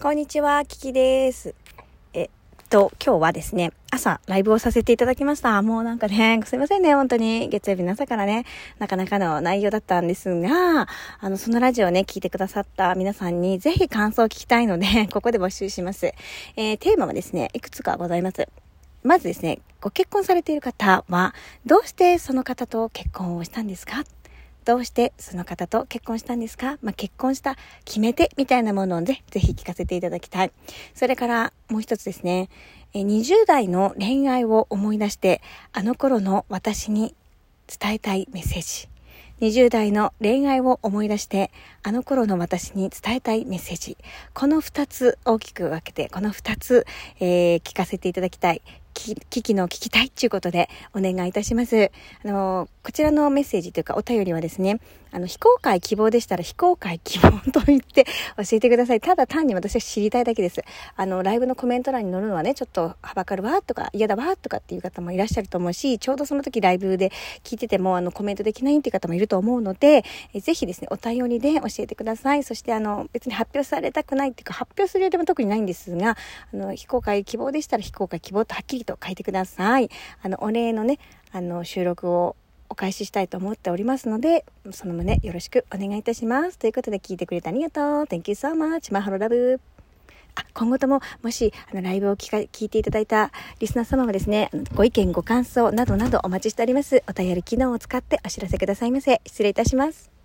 こんにちは、キキです。えっと、今日はですね、朝ライブをさせていただきました。もうなんかね、すいませんね、本当に。月曜日の朝からね、なかなかの内容だったんですが、あの、そのラジオをね、聞いてくださった皆さんにぜひ感想を聞きたいので、ここで募集します。えー、テーマはですね、いくつかございます。まずですね、ご結婚されている方は、どうしてその方と結婚をしたんですか？どうしてその方と結婚したんですか、まあ、結婚した決め手みたいなものをね、ぜひ聞かせていただきたい。それからもう一つですね、20代の恋愛を思い出して、あの頃の私に伝えたいメッセージ。20代の恋愛を思い出して、あの頃の私に伝えたいメッセージ。この2つ大きく分けて、この2つ、えー、聞かせていただきたい。危機の聞きたいということでお願いいたします。あの、こちらのメッセージというかお便りはですね、あの、非公開希望でしたら非公開希望と言って教えてください。ただ単に私は知りたいだけです。あの、ライブのコメント欄に載るのはね、ちょっとはばかるわとか嫌だわとかっていう方もいらっしゃると思うし、ちょうどその時ライブで聞いててもあのコメントできないっていう方もいると思うので、ぜひですね、お便りで教えてください。そしてあの、別に発表されたくないっていうか、発表する予定も特にないんですが、あの、非公開希望でしたら非公開希望とはっきりと書いてください。あの、お礼のね、あの、収録をお返ししたいと思っておりますので、その旨よろしくお願いいたします。ということで聞いてくれてありがとう。Thank you so much. マハロラブ。あ、今後とも、もし、あの、ライブを聞か、聞いていただいたリスナー様はですね、ご意見、ご感想などなどお待ちしております。お便り機能を使ってお知らせくださいませ。失礼いたします。